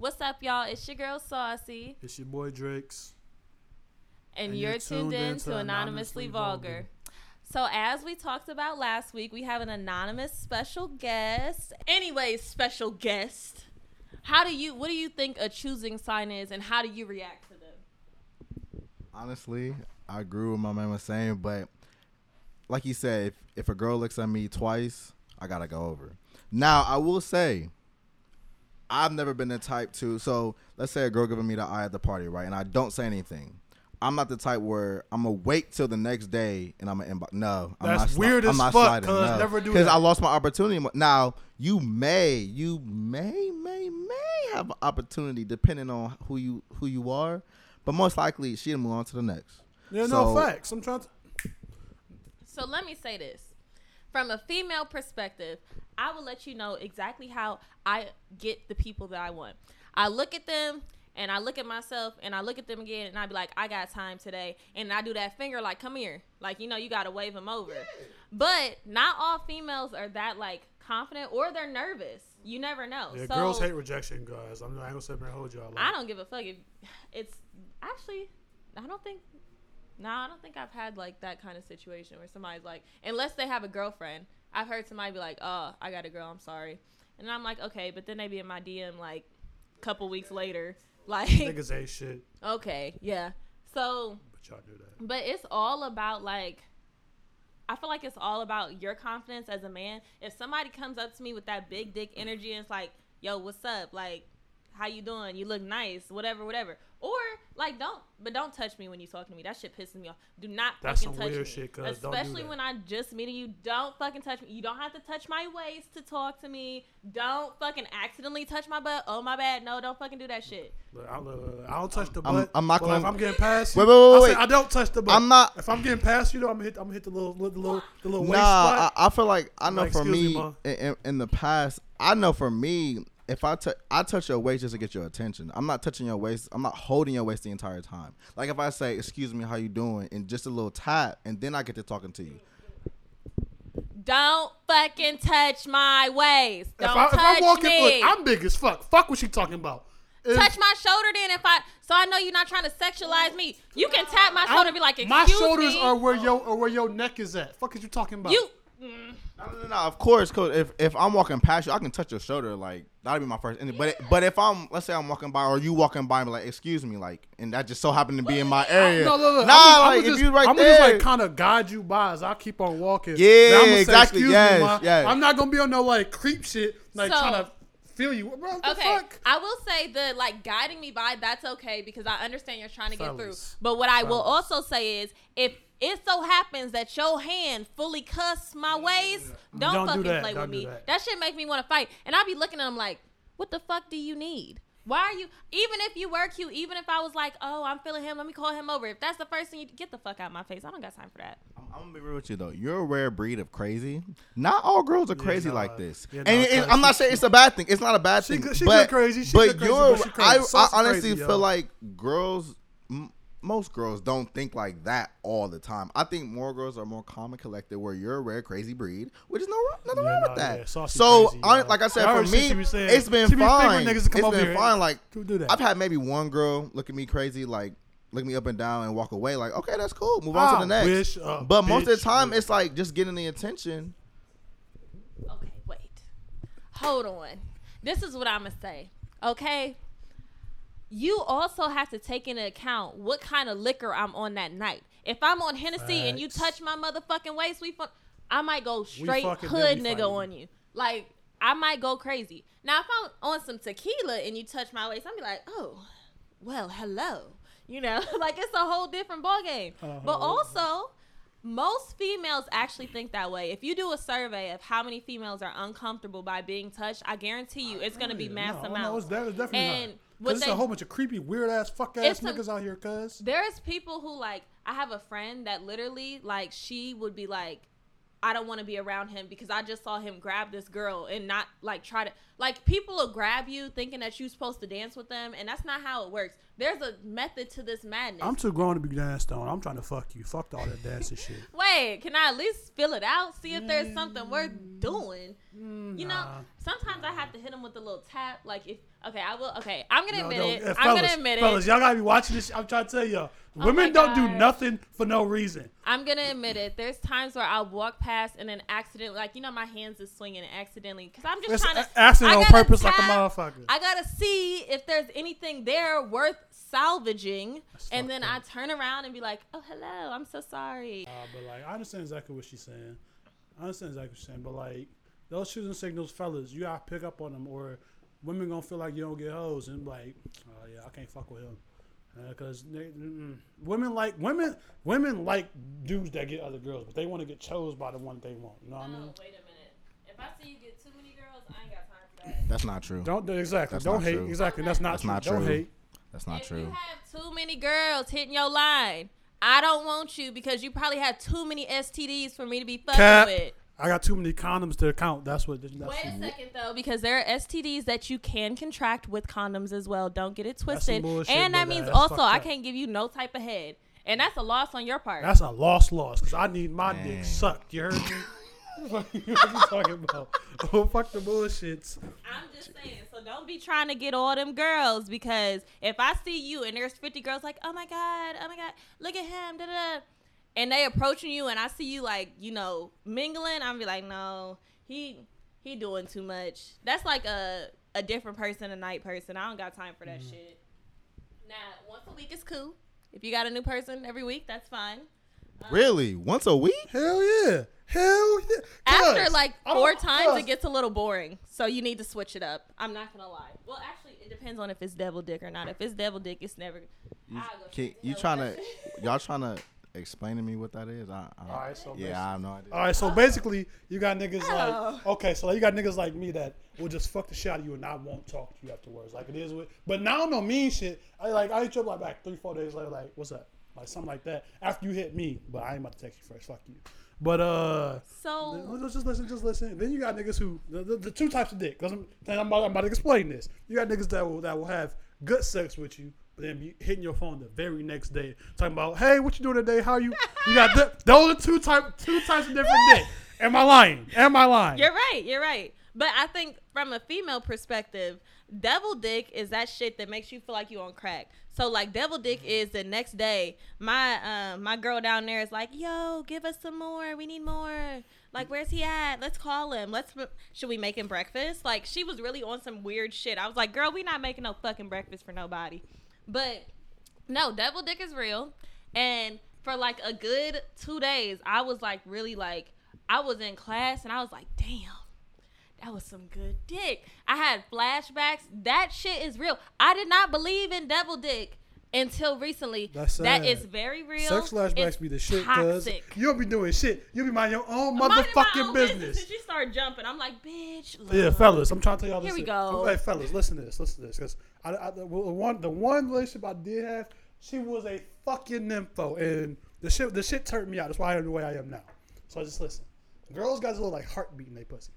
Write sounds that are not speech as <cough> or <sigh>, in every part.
What's up, y'all? It's your girl Saucy, It's your boy Drake's. and, And you're, you're tuned tuned in in to to Anonymously Anonymously Vulgar. Vulgar. So, as we talked about last week, we have an anonymous special guest. Anyways, special guest, how do you? What do you think a choosing sign is, and how do you react to them? Honestly, I agree with my man was saying, but like you said, if, if a girl looks at me twice, I gotta go over. Now, I will say, I've never been the type to. So let's say a girl giving me the eye at the party, right? And I don't say anything. I'm not the type where I'm gonna wait till the next day and I'm gonna inbox. No, I'm That's not sli- weird I'm as not fuck, sliding, cuz. no. Never do Because. I lost my opportunity. Now you may, you may, may, may have an opportunity depending on who you who you are, but most likely she'll move on to the next. Yeah, no facts. I'm trying to. So let me say this. From a female perspective, I will let you know exactly how I get the people that I want. I look at them and I look at myself and I look at them again and I be like, I got time today. And I do that finger like, come here. Like, you know, you got to wave them over. But not all females are that like confident or they're nervous. You never know. Yeah, so girls hate rejection, guys. I'm not gonna sit there and hold y'all. Like, I don't give a fuck if it's actually I don't think no, I don't think I've had like that kind of situation where somebody's like unless they have a girlfriend. I've heard somebody be like, "Oh, I got a girl, I'm sorry." And I'm like, "Okay," but then they be in my DM like a couple weeks later <laughs> like niggas ain't shit, okay, yeah. So, but y'all do that. but it's all about like I feel like it's all about your confidence as a man. If somebody comes up to me with that big dick energy and it's like, "Yo, what's up?" Like, "How you doing? You look nice." Whatever, whatever. Or like, don't, but don't touch me when you talking to me. That shit pisses me off. Do not That's fucking touch weird me. shit, cuz. Don't do Especially when I just meeting you. Don't fucking touch me. You don't have to touch my waist to talk to me. Don't fucking accidentally touch my butt. Oh my bad. No, don't fucking do that shit. Look, I, look, I don't touch the I'm- butt. I'm not but gonna- If I'm getting past, Wait, you, wait, wait, I, wait. said I don't touch the butt. I'm not- If I'm getting past you, though, I'm gonna hit. I'm gonna hit the little, the little, the little waist Nah, spot. I, I feel like I know Like, for me, me in, in, in the past, I know for me, if I tou- I touch your waist just to get your attention. I'm not touching your waist. I'm not holding your waist the entire time. Like if I say, "Excuse me, how you doing?" and just a little tap, and then I get to talking to you. Don't fucking touch my waist. Don't if, I, if touch I'm walking, me. look, I'm big as fuck. Fuck what she talking about. If- touch my shoulder then if I so I know you're not trying to sexualize me. You can tap my shoulder and be like, excuse me. my shoulders me. are where your or where your neck is at. Fuck is you talking about? you No, no, no, no. Of course, cause if if I'm walking past you, I can touch your shoulder. Like that'll be my first. But it, but if I'm, let's say I'm walking by, or you walking by, me like, excuse me, like, and that just so happened to be in my area. No, no, no. Nah, I'm, like I'm if just, you right there. I'm just like kind of guide you by as I keep on walking. Yeah, I'ma exactly. Excuse Yes, me, yes. I'm not gonna be on no like creep shit, like So- trying to feel you. Bro, what the Okay, fuck? I will say the like guiding me by that's okay because I understand you're trying to get through. But what I will also say is if it so happens that your hand fully cuss my waist, don't, Don't fucking that. play Don't with me. that. That. shit make me want to fight. And I'll be looking at them like, what the fuck do you need? Why are you even if you were cute, even if I was like, oh, I'm feeling him, let me call him over. If that's the first thing you get the fuck out of my face. I don't got time for that. I'm, I'm gonna be real with you though. You're a rare breed of crazy. Not all girls are crazy nah. like this. Yeah, and nah, it- I'm not saying it's a bad thing. It's not a bad She thing. good- she but, crazy. She but good crazy, you're, but she crazy. I, I honestly crazy, feel yo. like girls. M- most girls don't think like that all the time. I think more girls are more calm and collected. Where you're a rare crazy breed, which is no wrong, nothing Yeah, wrong nah, with that. yeah, Saucy so, crazy, hon- yo. like I said, I for me, she saying. it's been She be fine. figuring niggas to come It's over been here. fine. Like do that? I've had maybe one girl look at me crazy, like look me up and down and walk away. Like, okay, that's cool. Move on to ah, the next. wish a but most of the time, would. it's like just getting the attention. Okay, wait. Hold on. This is what I'm going to say. Okay? You also have to take into account what kind of liquor I'm on that night. If I'm on Hennessy and you touch my motherfucking waist, we fu- I might go straight hood nigga fighting. on you. Like, I might go crazy. Now, if I'm on some tequila and you touch my waist, I'm be like, oh, well, hello. You know, <laughs> like it's a whole different ballgame. But Uh-huh. also, most females actually think that way. If you do a survey of how many females are uncomfortable by being touched, I guarantee you it's going to be mass no, amounts. No, it's, it's definitely And not. Cause it's they- a whole bunch of creepy, weird ass, fuck ass It's a- niggas out here, cuz. There's people who like I have a friend that literally like she would be like I don't want to be around him because I just saw him grab this girl and not like try to Like people will grab you thinking that you're supposed to dance with them, and that's not how it works. There's a method to this madness. I'm too grown to be danced on. I'm trying to fuck you. Fuck all that dancing shit. <laughs> Wait, can I at least fill it out? See if there's something worth doing. You know, sometimes I have to hit them with a little tap. Like if okay, I will. Okay, I'm gonna No, admit no, it. eh, I'm fellas, gonna admit fellas, it. y'all gotta be watching this. I'm trying to tell y'all, Oh women my don't do nothing for no reason. I'm gonna admit it. There's times where I'll walk past and then accidentally, like you know, my hands is swinging accidentally, because I'm just It's trying to a- accident on gotta purpose like a motherfucker. I gotta see if there's anything there worth salvaging, That's and then I turn around and be like, "Oh, hello, I'm so sorry." Uh, but like, I understand exactly what she's saying. I understand exactly what she's saying. But like, those choosing signals, fellas, you gotta pick up on them, or women gonna feel like you don't get hoes, and like, oh yeah, I can't fuck with him, because women like women, women like dudes that get other girls, but they want to get chose by the one they want. You know what I mean? Wait a minute. If I see you get too many girls, I ain't got time for that. That's not true. Don't exactly. That's don't hate. true. Exactly. That's not That's true. not Don't hate. That's not if true. you have too many girls hitting your line, I don't want you because you probably have too many STDs for me to be fucking Cap. with. I got too many condoms to count. That's what. That's Wait a second though, because there are STDs that you can contract with condoms as well. Don't get it twisted. bullshit, and that means that's also I can't give you no type of head, and that's a loss on your part. That's a lost loss because I need my Man. dick sucked. You heard me? <laughs> <laughs> what are you talking about? Oh, <laughs> fuck the bullshits. I'm just saying. So don't be trying to get all them girls because if I see you and there's 50 girls like, oh my god, oh my god, look at him, da da, da," and they approaching you and I see you like, you know, mingling, I'm be like, no, he he doing too much. That's like a a different person, a night person. I don't got time for that mm-hmm. shit. Now, once a week is cool. If you got a new person every week, that's fine. Um, really? Once a week? Hell yeah. Hell yeah. After like oh, four don't- times, cuz, it gets a little boring. So you need to switch it up. I'm not gonna lie. Well, actually, it depends on if it's devil dick or not. If it's devil dick, it's never. You, I'll can, you trying <laughs> to, y'all trying to explain to me what that is? I, I, Alright, so basically- yeah, I have no idea. All right, so basically, you got niggas Oh. like okay, so you got niggas like me that will just fuck the shit out of you and I won't talk to you afterwards, like it is with. But now no mean shit. I like I hit you up like back three four days later, like what's up, like something like that. After you hit me, but I ain't about to text you first. Fuck you. But uh, So Let's just listen, just listen. Then you got niggas who the, the, the two types of dick. Cause I'm, I'm, about, I'm about to explain this. You got niggas that will that will have good sex with you, but then be hitting your phone the very next day, talking about, hey, what you doing today? How you? You got th- those are two type two types of different <laughs> dick. Am I lying? Am I lying? you're right. You're right. But I think from a female perspective, devil dick is that shit that makes you feel like you on crack. So like devil dick is the next day. My um my girl down there is like, yo, give us some more. We need more. Like, where's he at? Let's call him. Let's. Should we make him breakfast? Like, she was really on some weird shit. I was like, girl, we not making no fucking breakfast for nobody. But no, devil dick is real. And for like a good two days, I was like really like I was in class and I was like, damn, that was some good dick. I had flashbacks. That shit is real. I did not believe in devil dick until recently. That's That sad. is very real. Sex flashbacks It's be the shit, cuz you don't be doing shit. You'll be minding your own motherfucking own business. And you start jumping. I'm like, bitch. Yeah, fellas, I'm trying to tell y'all this. Here we shit. go. Hey, fellas, listen to this. Listen to this, because I, I, the one, the one relationship I did have, she was a fucking nympho, and the shit, the shit turned me out. That's why I am the way I am now. So I just listen. Girls got a little like heartbeat in their pussy.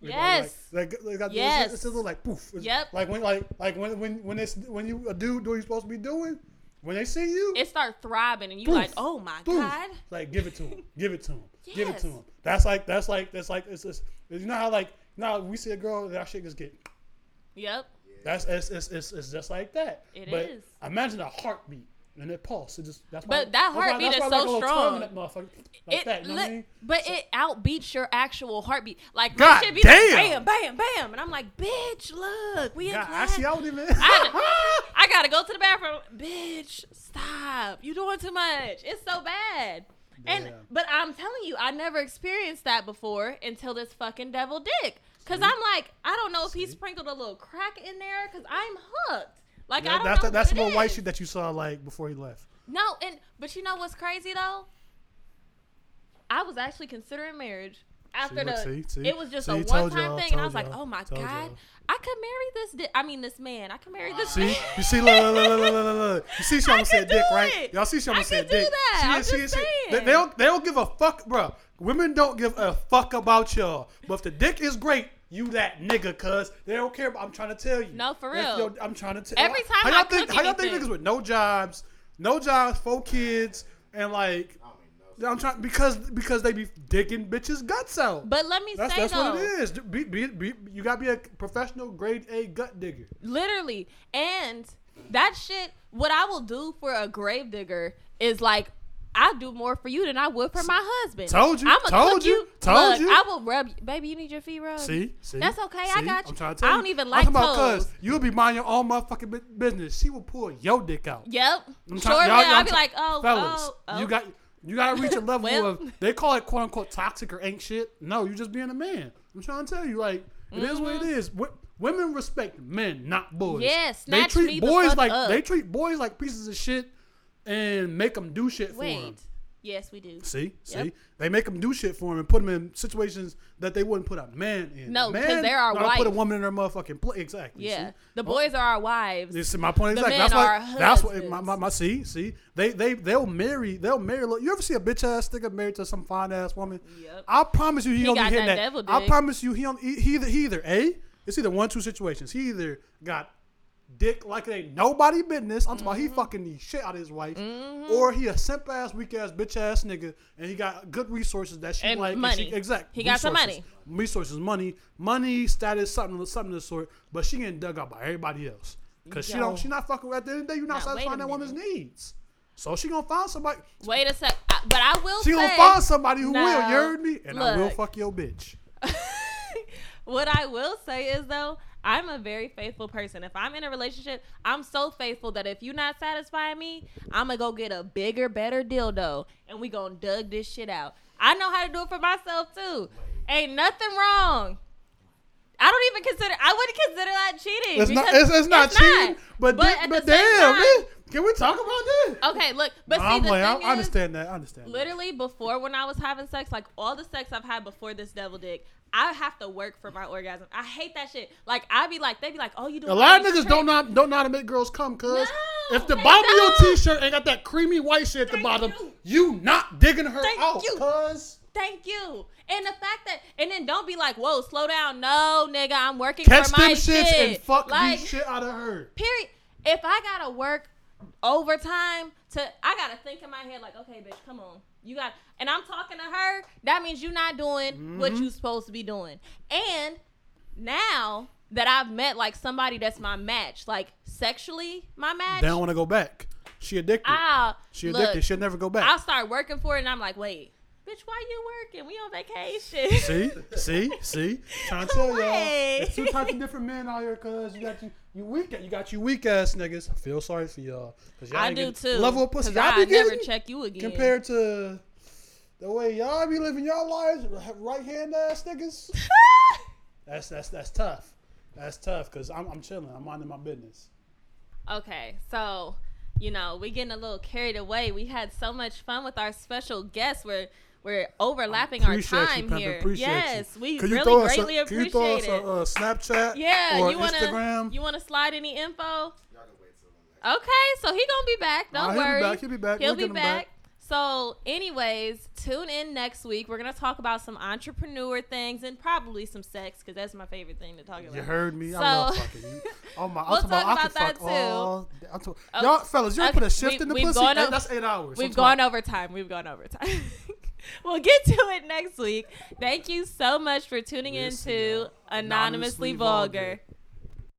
You know, Yes. Like, like, they got this- Yes. It's a little like poof. It's Yep. Like when, like, like when, when, when it's when you a dude do what you're supposed to be doing, when they see you, It started throbbing, and you Poof. like, oh my Boom. god. Like give it to him. <laughs> give it to him. Give it to him. That's like that's like that's like it's, it's you know how like now we see a girl that shit just get Yep. that's it's, it's, it's, it's just like that. It but is. Imagine a heartbeat and it pulse. It just that's But why, that that's why- heartbeat that's is why so like a little strong. tongue that motherfucker like it that. You know what I mean? but it outbeats your actual heartbeat. Like God my shit be damn. like bam, bam, bam, and I'm like, bitch, look, we in God, I class. see. I don't even. I, <laughs> I gotta go to the bathroom. Bitch, stop. You doing too much. It's so bad. And Damn. but I'm telling you, I never experienced that before until this fucking devil dick. Cause I'm like, I don't know if he sprinkled a little crack in there. Cause I'm hooked. Like I don't that's know the, that's the little white shit that you saw like before he left. No, and but you know what's crazy though? I was actually considering marriage after look, the. see, see, it was just see, a one time thing, and I was like, oh my god, y'all. I could marry this. Di- I mean, this man. I could marry this. See, man. you see, look, look, look, look, look, look. You see, <laughs> she almost said dick, do right? Y'all see, she almost said dick. that. See, I'm see, just see. They, saying. they don't, they don't give a fuck, bro. Women don't give a fuck about y'all. But if the dick is great, you that nigga, cuz they don't care. About, I'm trying to tell you. No, for real. yo- I'm trying to tell. Every time how I y'all think, cook how y'all think niggas with no jobs, no jobs, four kids, and like. I'm trying because because they be digging bitches guts out. But let me That's say that's though, what it is. Be, be, be, you gotta be a professional grade A gut digger. literally, and that shit. What I will do for a grave digger is like. I do more for you than I would for my husband. Told you, I'ma told cook you, told Look, you. I will rub you. Baby, you need your feet rubbed. See, see. That's okay, I got you. I'm trying to tell I don't even I'm like talking about toes. you'll be minding your own motherfucking bu- business. She will pull your dick out. Yep. I'm Sure, y'all- y'all I'll be like, oh, fellas, oh, oh. you got you gotta reach a <laughs> level Well. of they call it quote unquote toxic or ain't shit. No, you just being a man. I'm trying to tell you, like it is what it is. Wo- women respect men, not boys. Mm-hmm. They treat boys like up. they treat boys like pieces of shit and make them do shit for them. Wait. Yes, we do. See, see, they make them do shit for him and put them in situations that they wouldn't put a man in. No, A 'cause man they're our not put a woman in their motherfucking place. Exactly. Yeah. see? The Oh, boys are our wives. This is my point The exactly. men That's are why. That's what husbands. my, my, my see see they they they'll marry they'll marry. Look, you ever see a bitch ass nigga married to some fine ass woman? Yep. I promise you he, He don't be got hitting that that. devil I promise you he don't. He, he either he either a it's either one two situations. He either got dick like it ain't nobody business. I'm talking about Mm-hmm. he fucking the shit out of his wife, or he a simp ass weak ass bitch ass nigga, and he got good resources that she And like. money. she, exact. He got some money. Resources, money, money, status, something, something of the sort. But she getting dug out by everybody else because she don't. She not fucking. At the end of the day, you're not Now, satisfying that woman's needs. So she gonna find somebody. Wait a sec. But I will She say. gonna find somebody who No. will. You heard me? And I will fuck your bitch. <laughs> what I will say is though, I'm a very faithful person. If I'm in a relationship, I'm so faithful that if you're not satisfying me, I'm gonna go get a bigger, better dildo, and we gonna dug this shit out. I know how to do it for myself too. Ain't nothing wrong. I don't even consider. I wouldn't consider that cheating. It's not. It's, it's not cheating. But, But di- but same damn, time- man. Can we talk about this? Okay, look, but Nah, see I'm the. I, thing I is, understand that. I understand. that. literally before when I was having sex, like all the sex I've had before this devil dick, I have to work for my orgasm. I hate that shit. Like I be like, they be like, oh, you do A lot of niggas don't know don't know how to make girls come, cuz No, if the bottom of your t-shirt ain't got that creamy white shit at the bottom, you. you not digging her Thank out, you. cuz. Thank you. And the fact that, and then don't be like, whoa, slow down. No, nigga, I'm working Catch for my them shits shit. and fuck like, the shit out of her. period. If I gotta work overtime to, I gotta think in my head like, okay, bitch, come on, you got. And I'm talking to her. That means you're not doing what Mm-hmm. you're supposed to be doing. And now that I've met like somebody that's my match, like sexually my match, They don't want to go back. She addicted. I'll she look, addicted. She'll never go back. I'll start working for it, and I'm like, wait, bitch, why you working? We on vacation. See, see, see. <laughs> Trying to tell y'all, Way. it's two types of different men out here. Cause you got you, you weak, you got you weak ass niggas. I feel sorry for y'all. Cause y'all I do too. Level of pussy y'all I be never check you again. compared to the way y'all be living y'all lives, right hand ass niggas. <laughs> that's that's that's tough. That's tough. Cause I'm I'm chilling. I'm minding my business. Okay, so you know we're getting a little carried away. We had so much fun with our special guests. We're we're overlapping our Appreciate you, time here. Yes, we Could you really throw us a- greatly Can you throw us appreciate a, it. uh, Snapchat? yeah, or you wanna Instagram? you wanna slide any info? Okay, so he gonna be back. Don't Nah, he'll be worry. back, he'll be back. He'll We'll be back. back. So, anyways, tune in next week. We're gonna talk about some entrepreneur things and probably some sex because that's my favorite thing to talk about. You heard me. I So- love fucking you. <laughs> Oh my! We'll I'm about, talk about that too. all. I'm Oh, y'all fellas, you ever okay, put a shift we- in the pussy? gone Hey, that's eight hours. We've gone talking- over time. We've gone over time. <laughs> <laughs> we'll get to it next week. Thank you so much for tuning Listen, into y'all. Anonymously, Anonymously Vulgar. Vulgar.